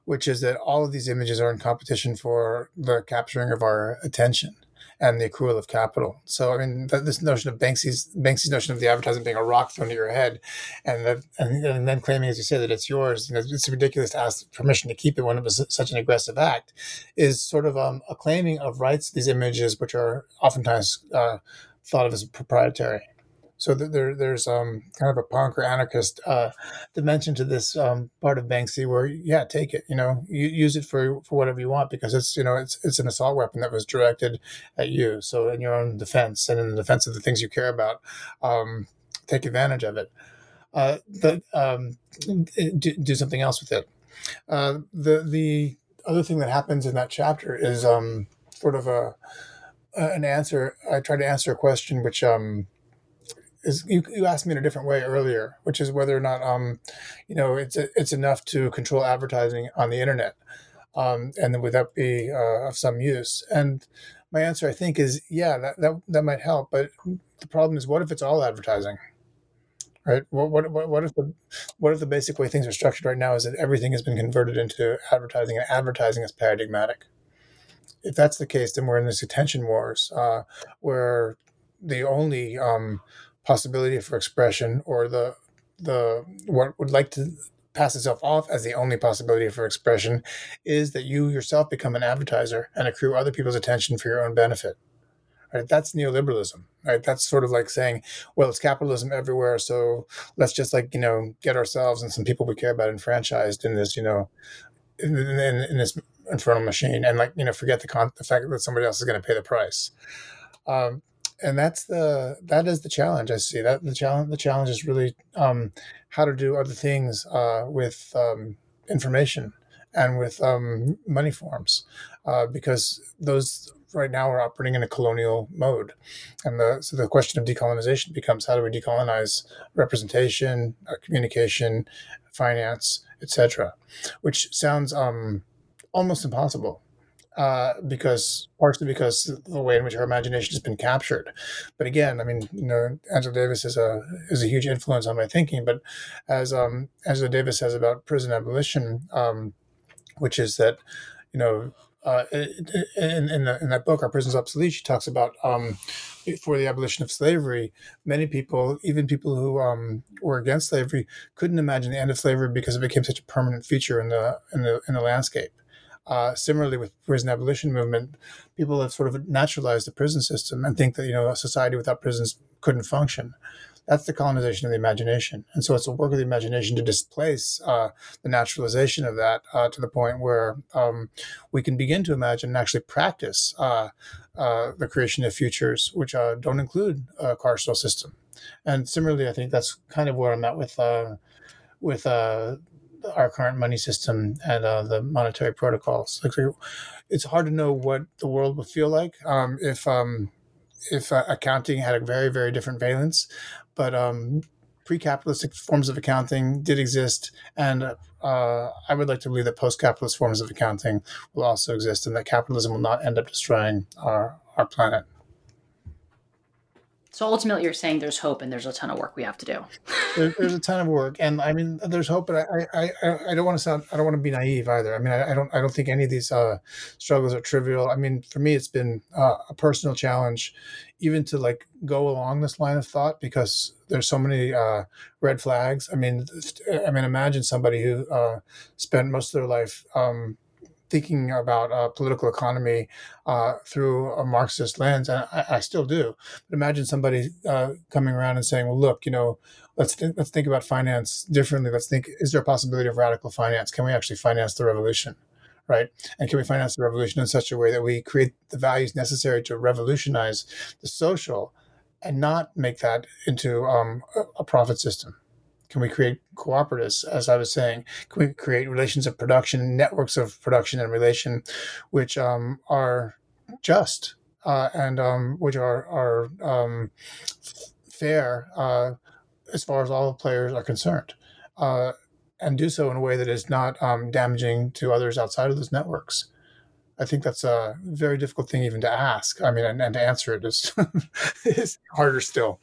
which is that all of these images are in competition for the capturing of our attention and the accrual of capital. So, I mean, this notion of Banksy's Banksy's notion of the advertising being a rock thrown at your head, and that, and, and, then claiming, as you say, that it's yours, and it's ridiculous to ask permission to keep it when it was such an aggressive act, is sort of um, a claiming of rights these images, which are oftentimes uh, thought of as proprietary. So there, there's um, kind of a punk or anarchist uh, dimension to this um, part of Banksy, where yeah, take it, you know, you, use it for for whatever you want because it's you know it's it's an assault weapon that was directed at you. So in your own defense and in the defense of the things you care about, um, take advantage of it. Uh, the, um, do, do something else with it. Uh, the the other thing that happens in that chapter is um, sort of a an answer. I try to answer a question which um, is you, you asked me in a different way earlier, which is whether or not um, you know it's it's enough to control advertising on the internet, um, and would that be uh, of some use? And my answer, I think, is yeah, that, that that might help. But the problem is, what if it's all advertising? Right? What, what what if the what if the basic way things are structured right now is that everything has been converted into advertising, and advertising is paradigmatic. If that's the case, then we're in this attention wars, uh, where the only um, possibility for expression or the the what would like to pass itself off as the only possibility for expression is that you yourself become an advertiser and accrue other people's attention for your own benefit. Right? That's neoliberalism right? That's sort of like saying well it's capitalism everywhere so let's just like you know get ourselves and some people we care about enfranchised in this you know in, in, in this infernal machine and like you know forget the, con- the fact that somebody else is going to pay the price. Um, and that's the that is the challenge I see. That the challenge the challenge is really um, how to do other things uh, with um, information and with um, money forms, uh, because those right now are operating in a colonial mode, and the so the question of decolonization becomes how do we decolonize representation, uh, communication, finance, etc., which sounds um, almost impossible uh, because partially because the way in which our imagination has been captured. But again, I mean, you know, Angela Davis is a is a huge influence on my thinking. But as um, Angela Davis says about prison abolition, um, which is that you know. Uh, in, in, the, in, that book, Are Prisons Obsolete, she talks about um, for the abolition of slavery, many people, even people who um, were against slavery, couldn't imagine the end of slavery because it became such a permanent feature in the in the in the landscape. Uh, similarly, with prison abolition movement, people have sort of naturalized the prison system and think that you know a society without prisons couldn't function. That's the colonization of the imagination, and so it's a work of the imagination to displace uh, the naturalization of that uh, to the point where um, we can begin to imagine and actually practice uh, uh, the creation of futures which uh, don't include a carceral system. And similarly, I think that's kind of where I'm at with with our current money system and uh, the monetary protocols. Like, it's hard to know what the world would feel like um, if um, if uh, accounting had a very very different valence, but um, pre-capitalistic forms of accounting did exist, and uh, I would like to believe that post-capitalist forms of accounting will also exist, and that capitalism will not end up destroying our our planet. So ultimately, you're saying there's hope and there's a ton of work we have to do. there, (laughs) there's a ton of work, and I mean, there's hope, but I, I, I, don't want to sound, I don't want to be naive either. I mean, I, I don't, I don't think any of these uh, struggles are trivial. I mean, for me, it's been uh, a personal challenge, even to like go along this line of thought because there's so many uh, red flags. I mean, I mean, imagine somebody who uh, spent most of their life. Um, thinking about uh, political economy uh, through a Marxist lens, and I, I still do. But imagine somebody uh, coming around and saying, "Well, look, you know, let's th- let's think about finance differently. Let's think: is there a possibility of radical finance? Can we actually finance the revolution?" Right? And can we finance the revolution in such a way that we create the values necessary to revolutionize the social and not make that into um, a, a profit system? Can we create cooperatives, as I was saying? Can we create relations of production, networks of production and relation, which um, are just uh, and um, which are are um, fair uh, as far as all the players are concerned, uh, and do so in a way that is not um, damaging to others outside of those networks. I think that's a very difficult thing even to ask. I mean, and, and to answer it is (laughs) is harder still.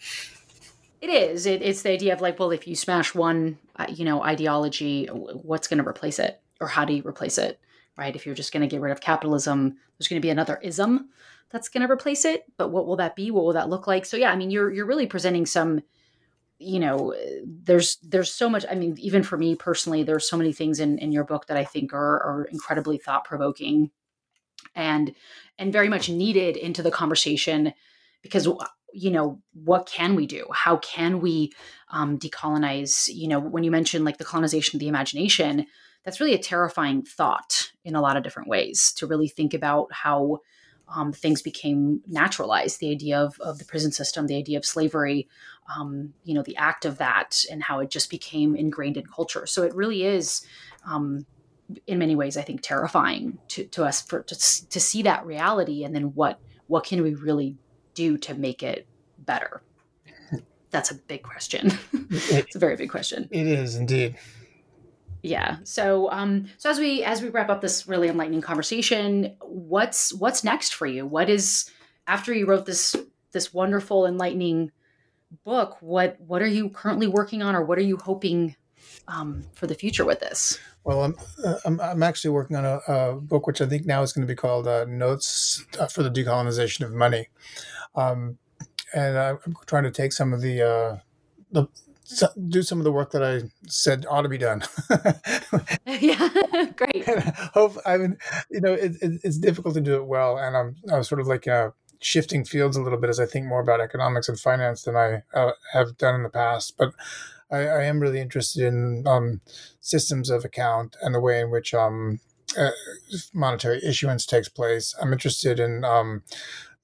It is. It, it's the idea of like, well, if you smash one, uh, you know, ideology, what's going to replace it, or how do you replace it, right? If you're just going to get rid of capitalism, there's going to be another ism that's going to replace it. But what will that be? What will that look like? So yeah, I mean, you're you're really presenting some, you know, there's there's so much. I mean, even for me personally, there's so many things in in your book that I think are are incredibly thought provoking, and and very much needed into the conversation because you know what can we do? How can we um, decolonize you know when you mentioned like the colonization of the imagination that's really a terrifying thought in a lot of different ways to really think about how um, things became naturalized the idea of, of the prison system the idea of slavery um, you know the act of that and how it just became ingrained in culture. So it really is um, in many ways i think terrifying to, to us for to, to see that reality and then what what can we really do to make it better? (laughs) That's a big question. (laughs) it's a very big question. It is indeed. Yeah. So um so as we as we wrap up this really enlightening conversation, what's what's next for you? What is after you wrote this this wonderful enlightening book, what what are you currently working on or what are you hoping um, for the future with this? Well, I'm, uh, I'm, I'm actually working on a, a, book which I think now is going to be called uh, Notes uh, for the Decolonization of Money. Um, and I'm trying to take some of the, uh, the do some of the work that I said ought to be done. (laughs) (laughs) yeah, (laughs) great. hope I mean, you know, it, it, it's difficult to do it well, and I'm I'm sort of like uh, shifting fields a little bit as I think more about economics and finance than I uh, have done in the past. But I, I am really interested in um, systems of account and the way in which um, uh, monetary issuance takes place. I'm interested in um,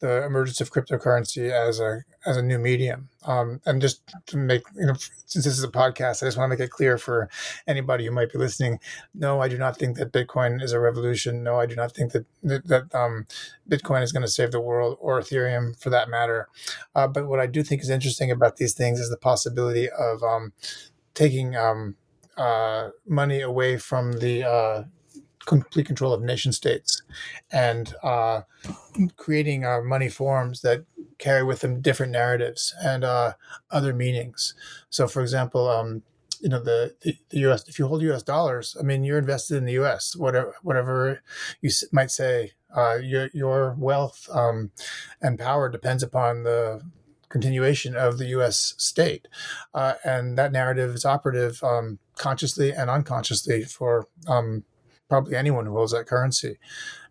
the emergence of cryptocurrency as a as a new medium. Um, and just to make you know, since this is a podcast, I just want to make it clear for anybody who might be listening. No, I do not think that Bitcoin is a revolution. No, I do not think that that, um, Bitcoin is going to save the world, or Ethereum for that matter. Uh, but what I do think is interesting about these things is the possibility of um, taking um, uh, money away from the uh, complete control of nation states and uh, creating our money forms that carry with them different narratives and uh, other meanings. So, for example, um, you know the, the, the U.S. If you hold U.S. dollars, I mean, you're invested in the U.S. Whatever whatever you might say, uh, your your wealth um, and power depends upon the continuation of the U.S. state, uh, and that narrative is operative um, consciously and unconsciously for um, probably anyone who holds that currency.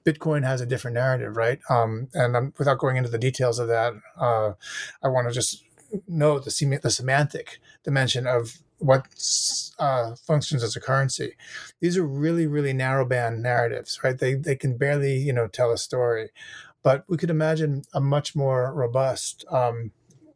Bitcoin has a different narrative, right? Um, and um, without going into the details of that, uh, I want to just note the, sem- the semantic dimension of what uh, functions as a currency. These are really, really narrow band narratives, right? They they can barely, you know, tell a story, but we could imagine a much more robust um,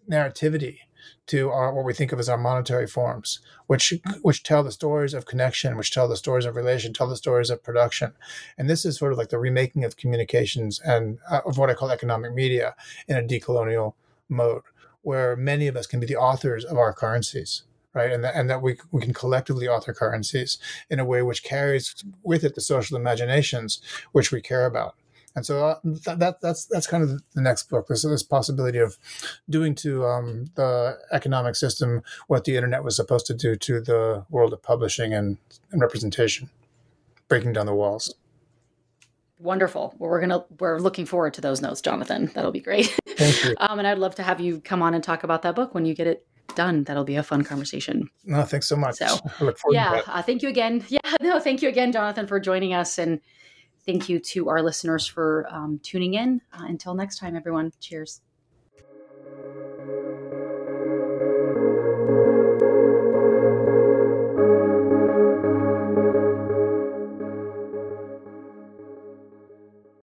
narrativity to our, what we think of as our monetary forms, which which tell the stories of connection, which tell the stories of relation, tell the stories of production, and this is sort of like the remaking of communications and uh, of what I call economic media in a decolonial mode, where many of us can be the authors of our currencies. Right, and, that, and that we, we can collectively author currencies in a way which carries with it the social imaginations which we care about. And so uh, that, that, that's that's kind of the next book. There's this possibility of doing to um, the economic system what the internet was supposed to do to the world of publishing and, and representation, breaking down the walls. Wonderful. Well, we're gonna we're looking forward to those notes, Jonathan. That'll be great. (laughs) Thank you. um, and I'd love to have you come on and talk about that book when you get it done. That'll be a fun conversation. No, thanks so much. So, yeah, uh, thank you again. (laughs) Yeah, no, thank you again, Jonathan, for joining us and Thank you to our listeners for um, tuning in. Uh, until next time, everyone. Cheers.